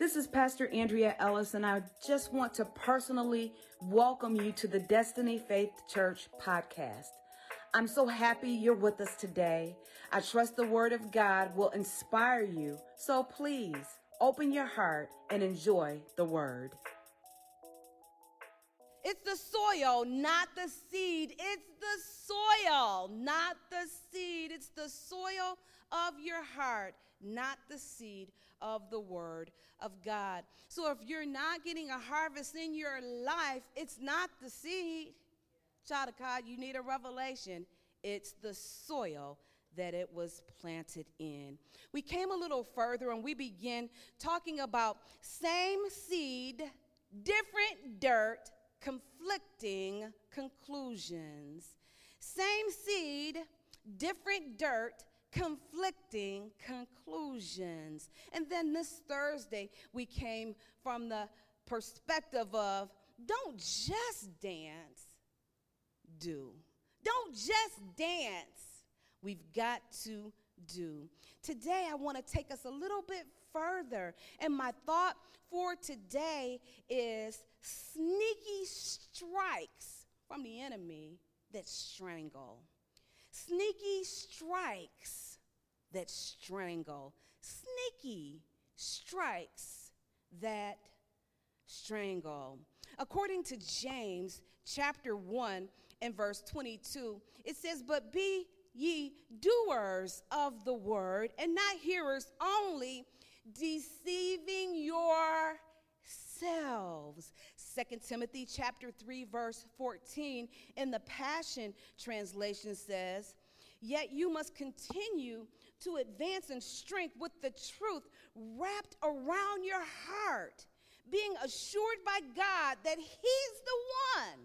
This is Pastor Andrea Ellis, and I just want to personally welcome you to the Destiny Faith Church podcast. I'm so happy you're with us today. I trust the Word of God will inspire you, so please open your heart and enjoy the Word. It's the soil, not the seed. It's the soil, not the seed. It's the soil of your heart, not the seed of the word of God. So if you're not getting a harvest in your life, it's not the seed. Child of God, you need a revelation. It's the soil that it was planted in. We came a little further and we began talking about same seed, different dirt, conflicting conclusions. Same seed, different dirt, conflicting conclusions. And then this Thursday, we came from the perspective of don't just dance, do. Don't just dance. We've got to do. Today, I want to take us a little bit further. And my thought for today is sneaky strikes from the enemy that strangle. Sneaky strikes that strangle. Sneaky strikes that strangle. According to James chapter 1 and verse 22, it says, But be ye doers of the word and not hearers only, deceiving yourselves. 2 Timothy chapter 3 verse 14 in the Passion translation says, Yet you must continue to advance in strength with the truth wrapped around your heart, being assured by God that He's the one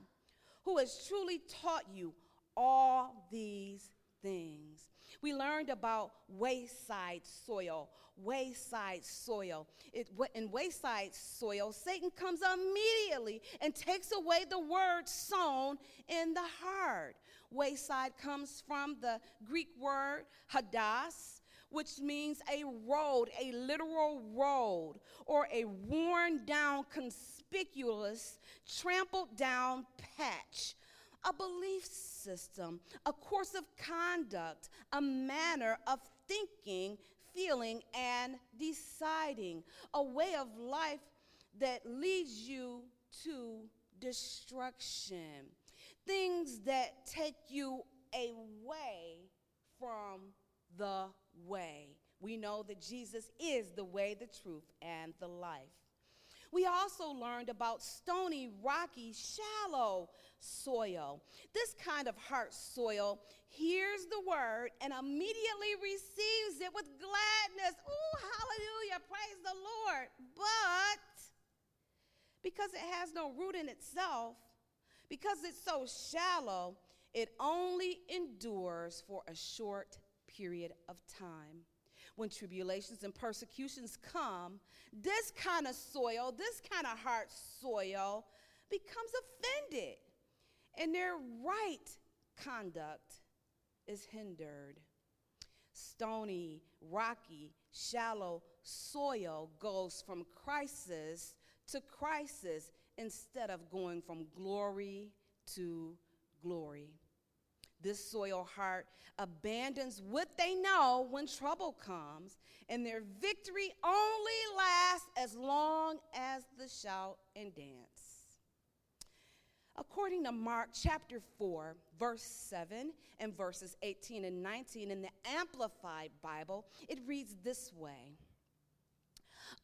who has truly taught you all these things. We learned about wayside soil. Wayside soil. It, in wayside soil, Satan comes immediately and takes away the word sown in the heart. Wayside comes from the Greek word hodos, which means a road, a literal road, or a worn down, conspicuous, trampled down patch a belief system, a course of conduct, a manner of thinking, feeling, and deciding, a way of life that leads you to destruction, things that take you away from the way. We know that Jesus is the way, the truth, and the life. We also learned about stony, rocky, shallow soil. This kind of heart soil hears the word and immediately receives it with gladness. Oh, hallelujah, praise the Lord. But because it has no root in itself, because it's so shallow, it only endures for a short period of time. When tribulations and persecutions come, this kind of soil, this kind of heart soil, becomes offended, and their right conduct is hindered. Stony, rocky, shallow soil goes from crisis to crisis instead of going from glory to glory. This soil heart abandons what they know when trouble comes, and their victory only lasts as long as the shout and dance. According to Mark chapter 4, verse 7 and verses 18 and 19 in the Amplified Bible, it reads this way.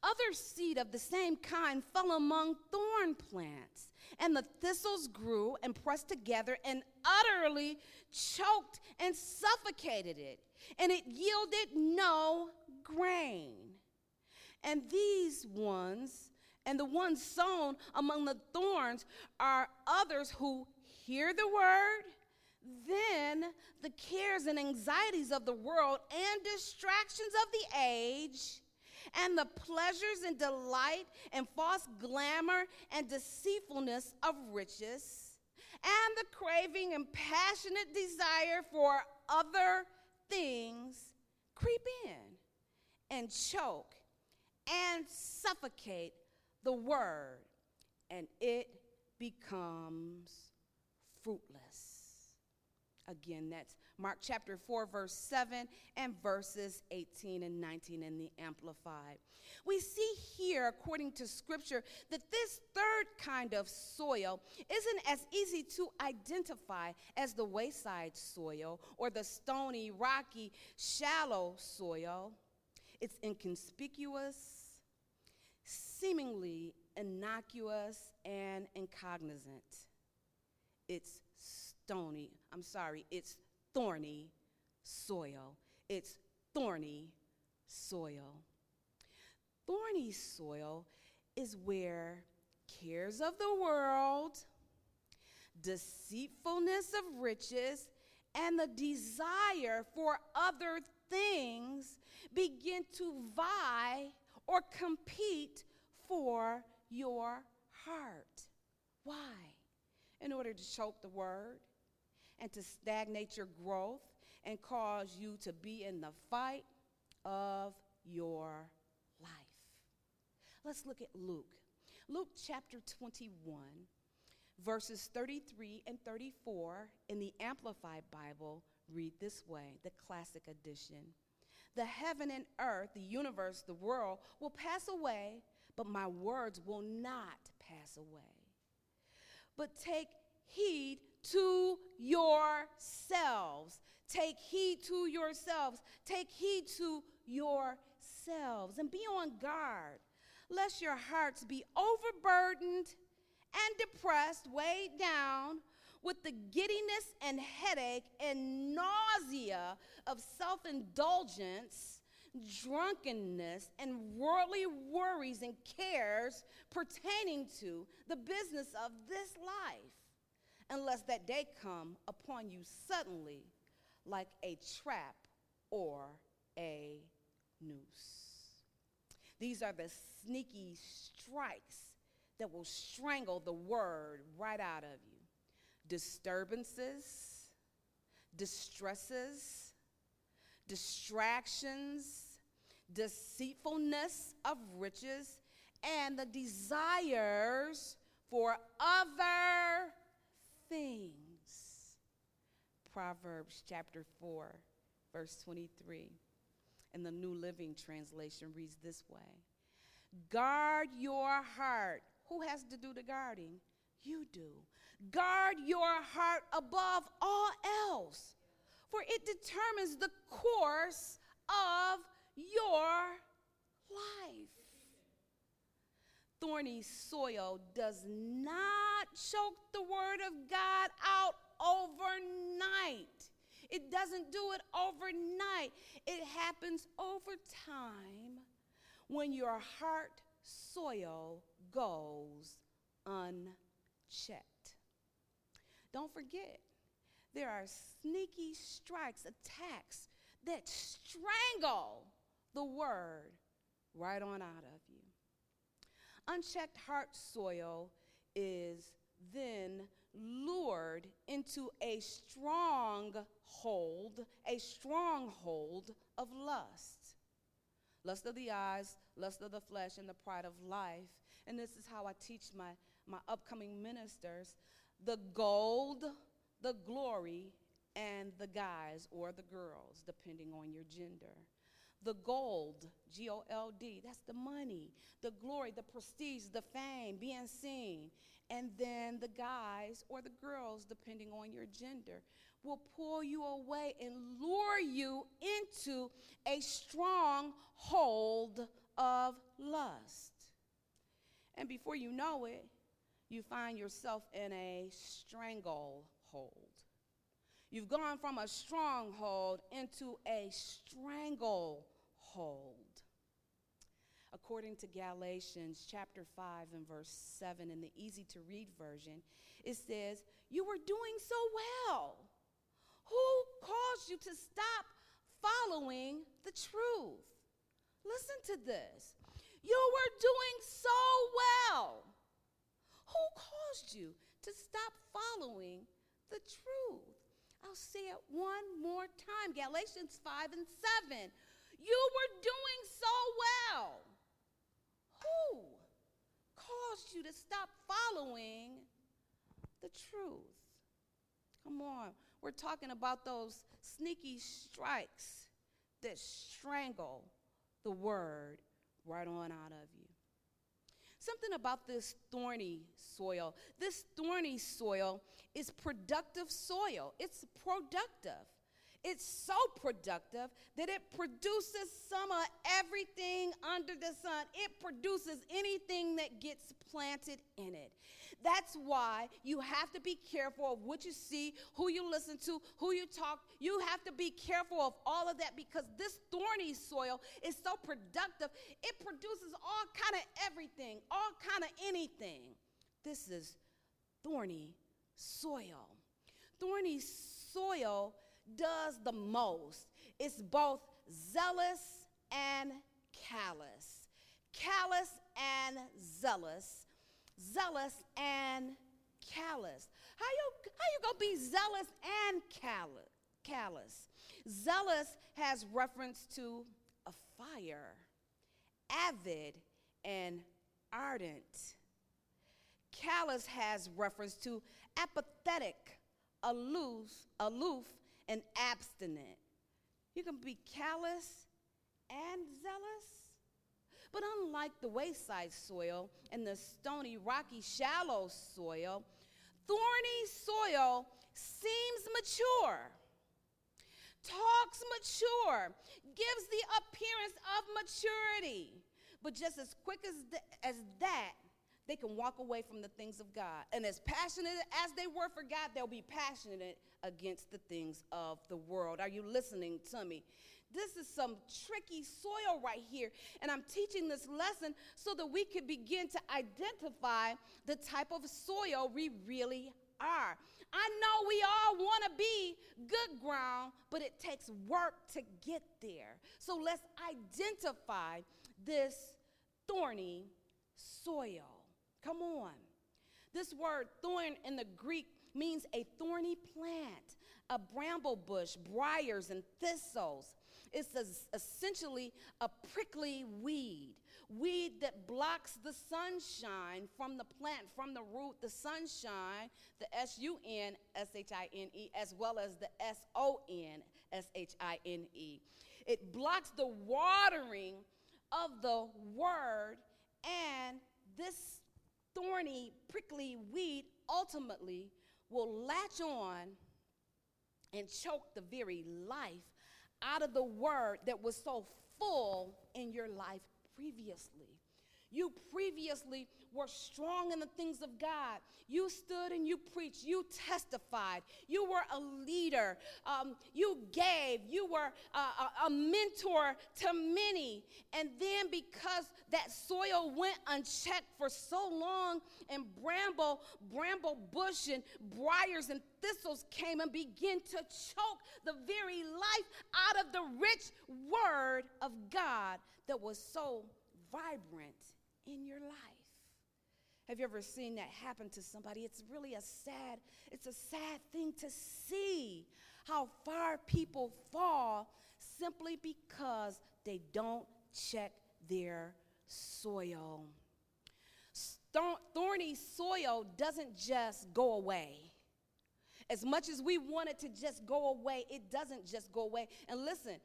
Other seed of the same kind fell among thorn plants, and the thistles grew and pressed together and utterly choked and suffocated it, and it yielded no grain. And these ones, and the ones sown among the thorns, are others who hear the word. Then the cares and anxieties of the world and distractions of the age and the pleasures and delight and false glamour and deceitfulness of riches, and the craving and passionate desire for other things creep in and choke and suffocate the word, and it becomes fruitless. Again, that's Mark chapter 4, verse 7, and verses 18 and 19 in the Amplified. We see here, according to scripture, that this third kind of soil isn't as easy to identify as the wayside soil or the stony, rocky, shallow soil. It's inconspicuous, seemingly innocuous, and incognizant. It's stony, I'm sorry, it's thorny soil. It's thorny soil. Thorny soil is where cares of the world, deceitfulness of riches, and the desire for other things begin to vie or compete for your heart. Why? In order to choke the word, and to stagnate your growth and cause you to be in the fight of your life. Let's look at Luke. Luke chapter 21, verses 33 and 34 in the Amplified Bible read this way, the classic edition. The heaven and earth, the universe, the world will pass away, but my words will not pass away. But take heed to yourselves. Take heed to yourselves. Take heed to yourselves and be on guard, lest your hearts be overburdened and depressed, weighed down with the giddiness and headache and nausea of self indulgence, drunkenness, and worldly worries and cares pertaining to the business of this life unless that day come upon you suddenly like a trap or a noose. These are the sneaky strikes that will strangle the word right out of you. Disturbances, distresses, distractions, deceitfulness of riches, and the desires for other things. Proverbs chapter 4, verse 23. And the New Living Translation reads this way Guard your heart. Who has to do the guarding? You do. Guard your heart above all else, for it determines the course of your life thorny soil does not choke the word of God out overnight. It doesn't do it overnight. It happens over time when your heart soil goes unchecked. Don't forget, there are sneaky strikes, attacks that strangle the word right on out of you. Unchecked heart soil is then lured into a strong hold, a stronghold of lust. Lust of the eyes, lust of the flesh, and the pride of life. And this is how I teach my, my upcoming ministers the gold, the glory, and the guys or the girls, depending on your gender the gold, G O L D, that's the money, the glory, the prestige, the fame, being seen. And then the guys or the girls, depending on your gender, will pull you away and lure you into a strong hold of lust. And before you know it, you find yourself in a stranglehold. You've gone from a stronghold into a stranglehold hold. According to Galatians chapter 5 and verse 7 in the easy to read version, it says, You were doing so well. Who caused you to stop following the truth? Listen to this. You were doing so well. Who caused you to stop following the truth? I'll say it one more time Galatians 5 and 7. You were doing so well. Who caused you to stop following the truth. Come on. We're talking about those sneaky strikes that strangle the word right on out of you. Something about this thorny soil. This thorny soil is productive soil. It's productive. It's so productive that it produces some of everything under the sun. It produces anything that gets planted in it. That's why you have to be careful of what you see, who you listen to, who you talk. You have to be careful of all of that because this thorny soil is so productive. It produces all kind of everything, all kind of anything. This is thorny soil. Thorny soil does the most. It's both zealous and callous. Callous and zealous. Zealous and callous. How you how you gonna be zealous and callous? Callous. Zealous has reference to a fire, avid and ardent. Callous has reference to apathetic, aloof, aloof, and abstinent. You can be callous and zealous. But unlike the wayside soil and the stony, rocky, shallow soil, thorny soil seems mature, talks mature, gives the appearance of maturity. But just as quick as, th- as that, they can walk away from the things of God. And as passionate as they were for God, they'll be passionate against the things of the world. Are you listening to me? This is some tricky soil right here. And I'm teaching this lesson so that we can begin to identify the type of soil we really are. I know we all want to be good ground, but it takes work to get there. So let's identify this thorny soil. Come on. This word thorn in the Greek means a thorny plant, a bramble bush, briars, and thistles. It's essentially a prickly weed, weed that blocks the sunshine from the plant, from the root, the sunshine, the S U N S H I N E, as well as the S O N S H I N E. It blocks the watering of the word, and this thorny, prickly weed ultimately will latch on and choke the very life out of the word that was so full in your life previously. You previously were strong in the things of God. You stood and you preached. You testified. You were a leader. Um, you gave. You were a, a, a mentor to many. And then because that soil went unchecked for so long, and bramble, bramble bush and briars and thistles came and began to choke the very life out of the rich word of God that was so vibrant in your life. Have you ever seen that happen to somebody? It's really a sad, it's a sad thing to see how far people fall simply because they don't check their soil. Thorny soil doesn't just go away. As much as we want it to just go away, it doesn't just go away. And listen,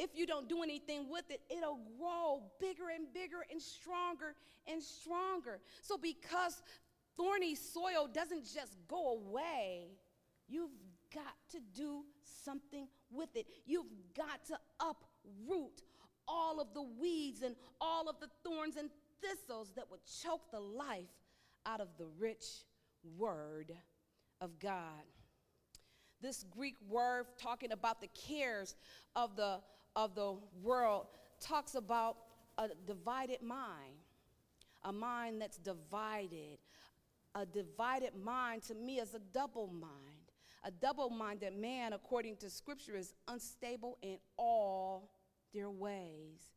if you don't do anything with it, it'll grow bigger and bigger and stronger and stronger. So, because thorny soil doesn't just go away, you've got to do something with it. You've got to uproot all of the weeds and all of the thorns and thistles that would choke the life out of the rich word of God. This Greek word talking about the cares of the of the world talks about a divided mind, a mind that's divided. A divided mind to me is a double mind. A double minded man, according to scripture, is unstable in all their ways.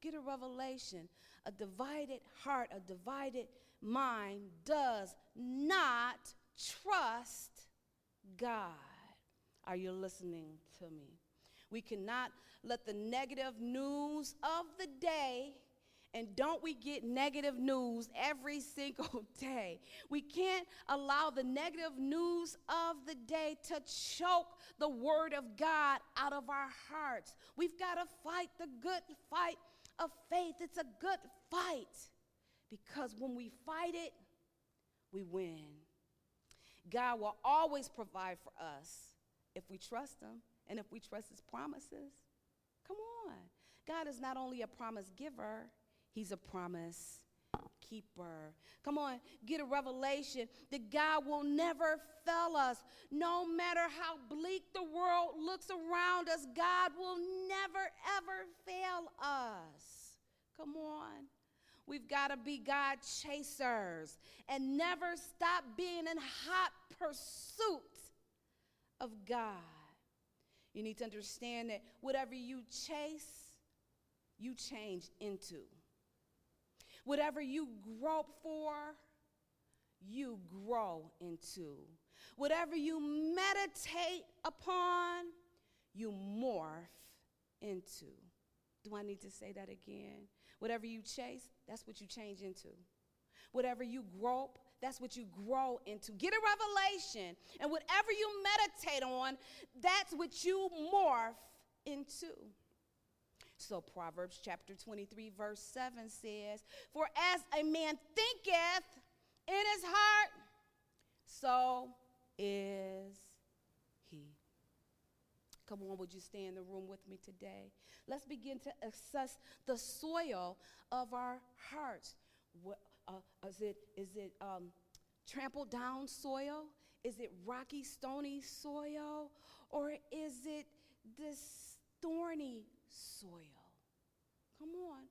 Get a revelation. A divided heart, a divided mind does not trust God. Are you listening to me? We cannot let the negative news of the day And don't we get negative news every single day? We can't allow the negative news of the day to choke the word of God out of our hearts. We've got to fight the good fight of faith. It's a good fight because when we fight it, we win. God will always provide for us if we trust Him and if we trust His promises. Come on. God is not only a promise giver, He's a promise keeper. Come on, get a revelation that God will never fail us. No matter how bleak the world looks around us, God will never, ever fail us. Come on. We've got to be God chasers and never stop being in hot pursuit of God. You need to understand that whatever you chase, you change into. Whatever you grope for, you grow into. Whatever you meditate upon, you morph into. Do I need to say that again? Whatever you chase, that's what you change into. Whatever you grope, that's what you grow into. Get a revelation, and whatever you meditate on, that's what you morph into. So Proverbs chapter 23, verse 7 says, For as a man thinketh in his heart, so is he. Come on, would you stay in the room with me today? Let's begin to assess the soil of our hearts. What, uh, is it, is it um, trampled down soil? Is it rocky, stony soil? Or is it this thorny soil? Come on,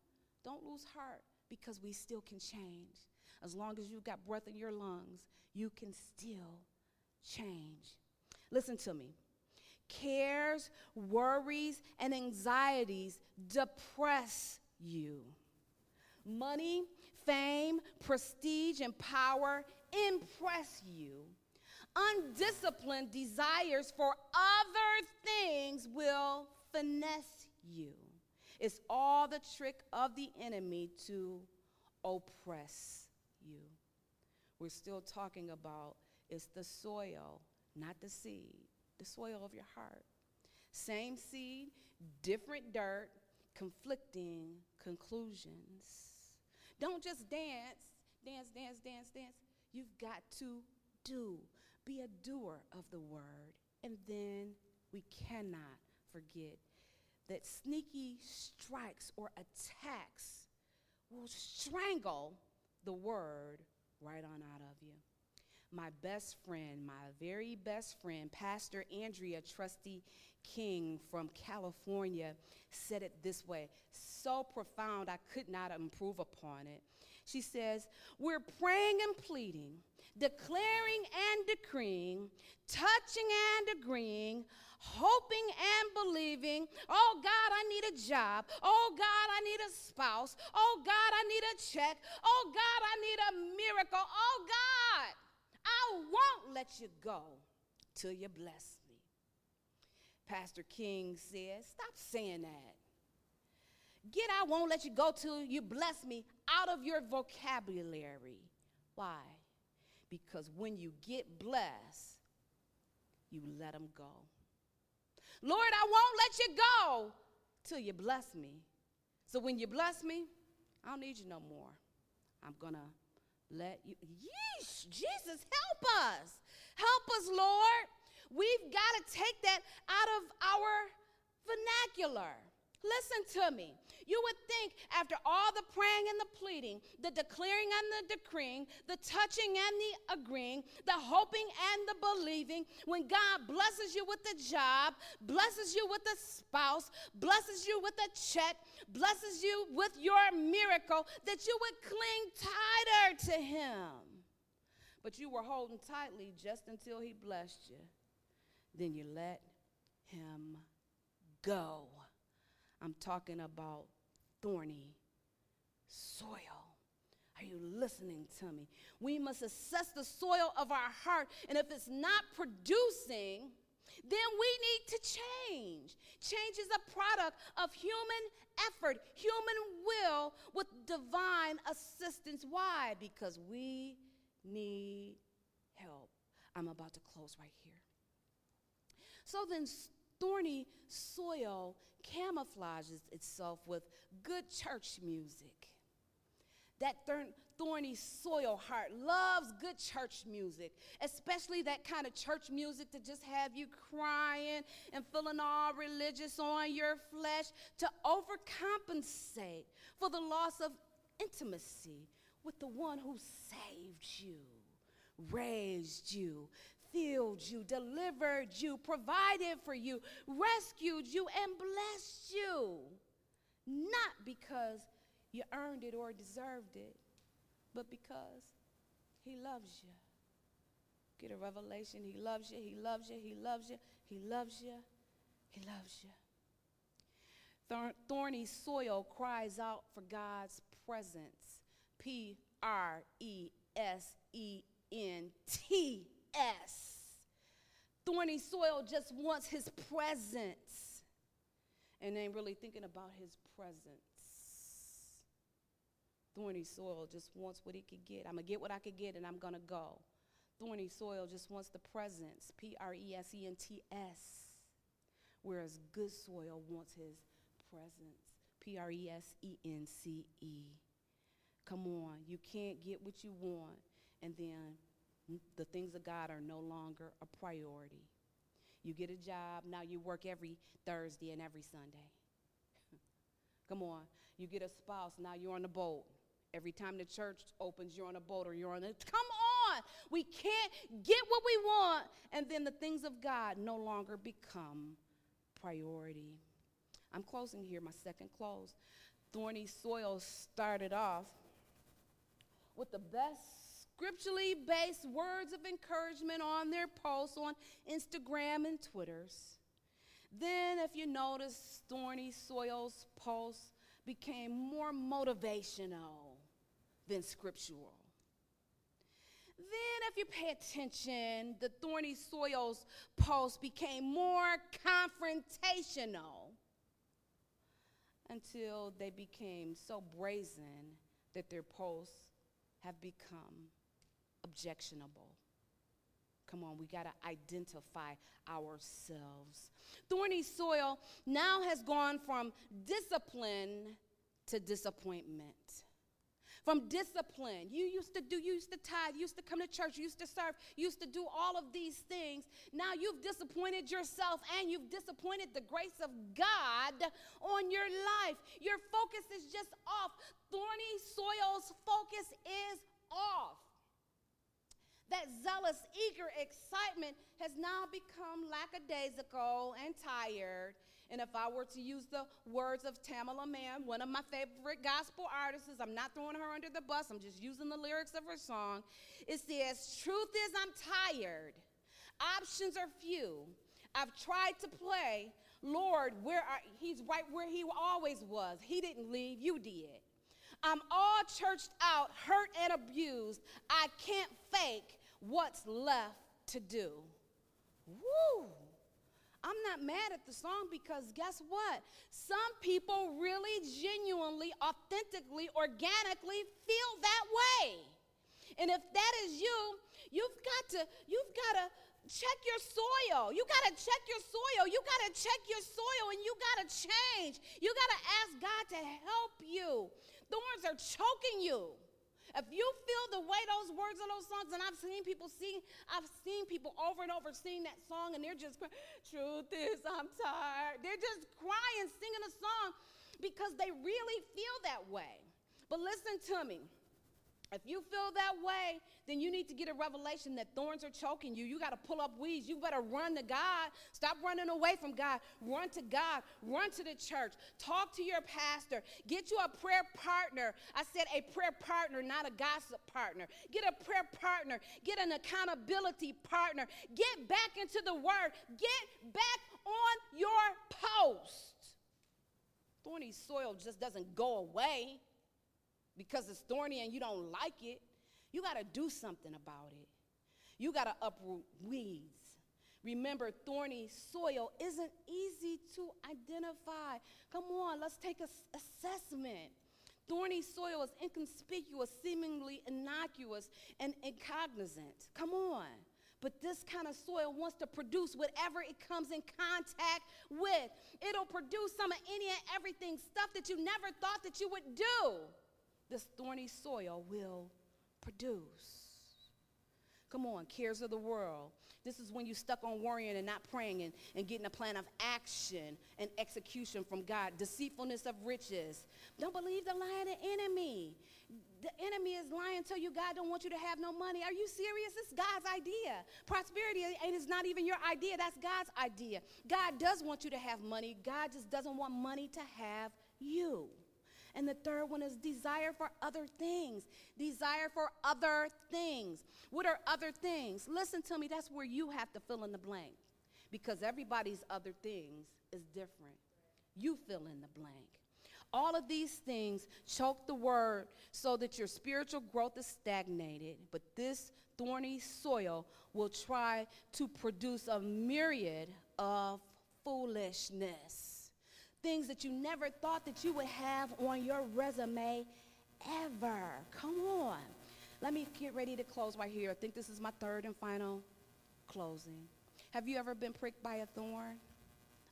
don't lose heart because we still can change. As long as you've got breath in your lungs, you can still change. Listen to me. Cares, worries, and anxieties depress you. Money, fame, prestige, and power impress you. Undisciplined desires for other things will finesse you. It's all the trick of the enemy to oppress you. We're still talking about it's the soil, not the seed, the soil of your heart. Same seed, different dirt, conflicting conclusions. Don't just dance, dance, dance, dance, dance. You've got to do. Be a doer of the word. And then we cannot forget that sneaky strikes or attacks will strangle the word right on out of you. My best friend, my very best friend, Pastor Andrea Trusty King from California, said it this way so profound, I could not improve upon it. She says, We're praying and pleading, declaring and decreeing, touching and agreeing, hoping and believing. Oh God, I need a job. Oh God, I need a spouse. Oh God, I need a check. Oh God, I need a miracle. Oh God, I won't let you go till you bless me. Pastor King says, Stop saying that. Get I won't let you go till you bless me out of your vocabulary. Why? Because when you get blessed, you let them go. Lord, I won't let you go till you bless me. So when you bless me, I don't need you no more. I'm going to let you. Yeesh, Jesus, help us. Help us, Lord. We've got to take that out of our vernacular. Listen to me. You would think after all the praying and the pleading, the declaring and the decreeing, the touching and the agreeing, the hoping and the believing, when God blesses you with a job, blesses you with a spouse, blesses you with a check, blesses you with your miracle, that you would cling tighter to Him. But you were holding tightly just until He blessed you. Then you let Him go. I'm talking about thorny soil. Are you listening to me? We must assess the soil of our heart, and if it's not producing, then we need to change. Change is a product of human effort, human will with divine assistance. Why? Because we need help. I'm about to close right here. So then, thorny soil camouflages itself with good church music. That thorny soil heart loves good church music, especially that kind of church music to just have you crying and feeling all religious on your flesh to overcompensate for the loss of intimacy with the one who saved you, raised you, filled you, delivered you, provided for you, rescued you, and blessed you. Not because you earned it or deserved it, but because He loves you. Get a revelation. He loves you. He loves you. He loves you. He loves you. He loves you. Thorny soil cries out for God's presence. P R E S E N T S. Thorny soil just wants his presence and ain't really thinking about his presence. Thorny soil just wants what he could get. I'm going to get what I could get and I'm going to go. Thorny soil just wants the presence. P R E S E N T S. Whereas good soil wants his presence. P R E S E N C E. Come on, you can't get what you want and then the things of God are no longer a priority. You get a job, now you work every Thursday and every Sunday. Come on. You get a spouse, now you're on the boat. Every time the church opens, you're on a boat or you're on a. Come on! We can't get what we want, and then the things of God no longer become priority. I'm closing here, my second close. Thorny soil started off with the best scripturally based words of encouragement on their posts on Instagram and Twitters. Then, if you notice, Thorny Soil's posts became more motivational than scriptural. Then, if you pay attention, the Thorny Soil's posts became more confrontational until they became so brazen that their posts have become objectionable. Come on, we got to identify ourselves. Thorny soil now has gone from discipline to disappointment. From discipline, you used to do, you used to tithe, you used to come to church, you used to serve, you used to do all of these things. Now you've disappointed yourself and you've disappointed the grace of God on your life. Your focus is just off. Thorny soil's focus is off. That zealous, eager excitement has now become lackadaisical and tired. And if I were to use the words of Tamela Mann, one of my favorite gospel artists, I'm not throwing her under the bus, I'm just using the lyrics of her song. It says, Truth is, I'm tired. Options are few. I've tried to play, Lord, where are, he's right where he always was. He didn't leave, you did. I'm all churched out, hurt and abused. I can't fake what's left to do. Woo! I'm not mad at the song because guess what? Some people really, genuinely, authentically, organically feel that way. And if that is you, you've got to, you've got to check your soil. You got to check your soil. You got to check your soil and you got to change. You got to ask God to help you. Thorns are choking you. If you feel the way those words of those songs, and I've seen people sing, I've seen people over and over sing that song, and they're just crying, truth is, I'm tired. They're just crying, singing a song because they really feel that way. But listen to me. If you feel that way, then you need to get a revelation that thorns are choking you. You got to pull up weeds. You better run to God. Stop running away from God. Run to God. Run to the church. Talk to your pastor. Get you a prayer partner. I said a prayer partner, not a gossip partner. Get a prayer partner. Get an accountability partner. Get back into the word. Get back on your post. Thorny soil just doesn't go away because it's thorny and you don't like it, you got to do something about it. You got to uproot weeds. Remember, thorny soil isn't easy to identify. Come on, let's take an assessment. Thorny soil is inconspicuous, seemingly innocuous, and incognizant. Come on. But this kind of soil wants to produce whatever it comes in contact with. It'll produce some of any and everything, stuff that you never thought that you would do. This thorny soil will produce. Come on, cares of the world. This is when you're stuck on worrying and not praying and, and getting a plan of action and execution from God. Deceitfulness of riches. Don't believe the lie of the enemy. The enemy is lying to you God don't want you to have no money. Are you serious? It's God's idea. Prosperity is not even your idea. That's God's idea. God does want you to have money. God just doesn't want money to have you. And the third one is desire for other things. Desire for other things. What are other things? Listen to me, that's where you have to fill in the blank because everybody's other things is different. You fill in the blank. All of these things choke the word so that your spiritual growth is stagnated, but this thorny soil will try to produce a myriad of foolishness things that you never thought that you would have on your resume ever. Come on. Let me get ready to close right here. I think this is my third and final closing. Have you ever been pricked by a thorn?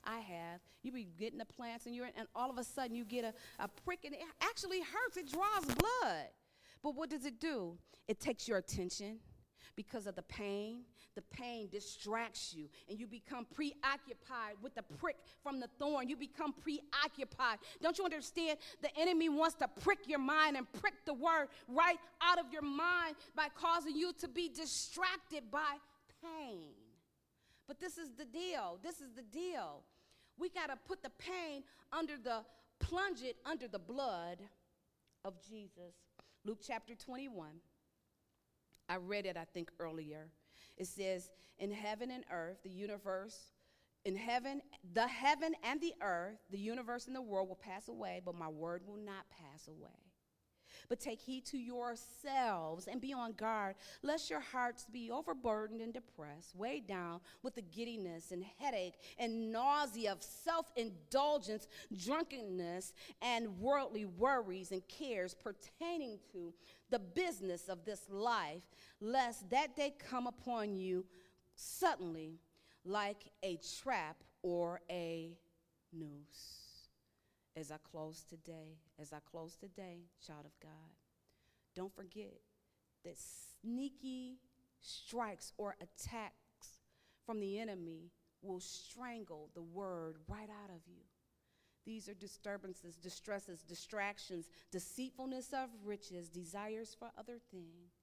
I have. You be getting the plants and you're and all of a sudden you get a, a prick and it actually hurts. It draws blood. But what does it do? It takes your attention because of the pain. The pain distracts you, and you become preoccupied with the prick from the thorn. You become preoccupied. Don't you understand? The enemy wants to prick your mind and prick the word right out of your mind by causing you to be distracted by pain. But this is the deal. This is the deal. We got to put the pain under the, plunge it under the blood of Jesus. Luke chapter 21. I read it, I think, earlier. It says, In heaven and earth, the universe, in heaven, the heaven and the earth, the universe and the world will pass away, but my word will not pass away. But take heed to yourselves and be on guard, lest your hearts be overburdened and depressed, weighed down with the giddiness and headache and nausea of self indulgence, drunkenness, and worldly worries and cares pertaining to the business of this life, lest that day come upon you suddenly like a trap or a noose as I close today, as I close today, child of God, don't forget that sneaky strikes or attacks from the enemy will strangle the word right out of you. These are disturbances, distresses, distractions, deceitfulness of riches, desires for other things.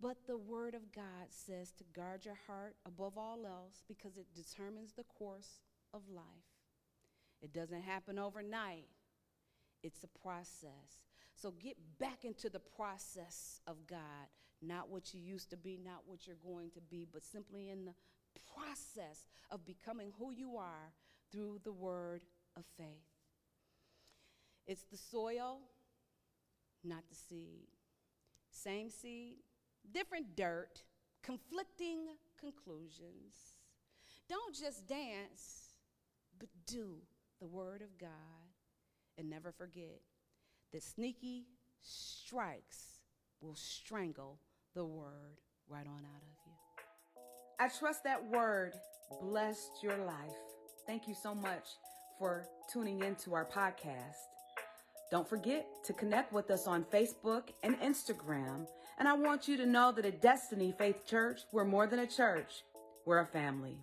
But the Word of God says to guard your heart above all else because it determines the course of life. It doesn't happen overnight, it's a process. So get back into the process of God, not what you used to be, not what you're going to be, but simply in the process of becoming who you are through the word of faith. It's the soil, not the seed. Same seed, different dirt, conflicting conclusions. Don't just dance, but do the Word of God and never forget that sneaky strikes will strangle the Word right on out of you. I trust that word blessed your life. Thank you so much for tuning into our podcast. Don't forget to connect with us on Facebook and Instagram. And I want you to know that at Destiny Faith Church, we're more than a church, we're a family.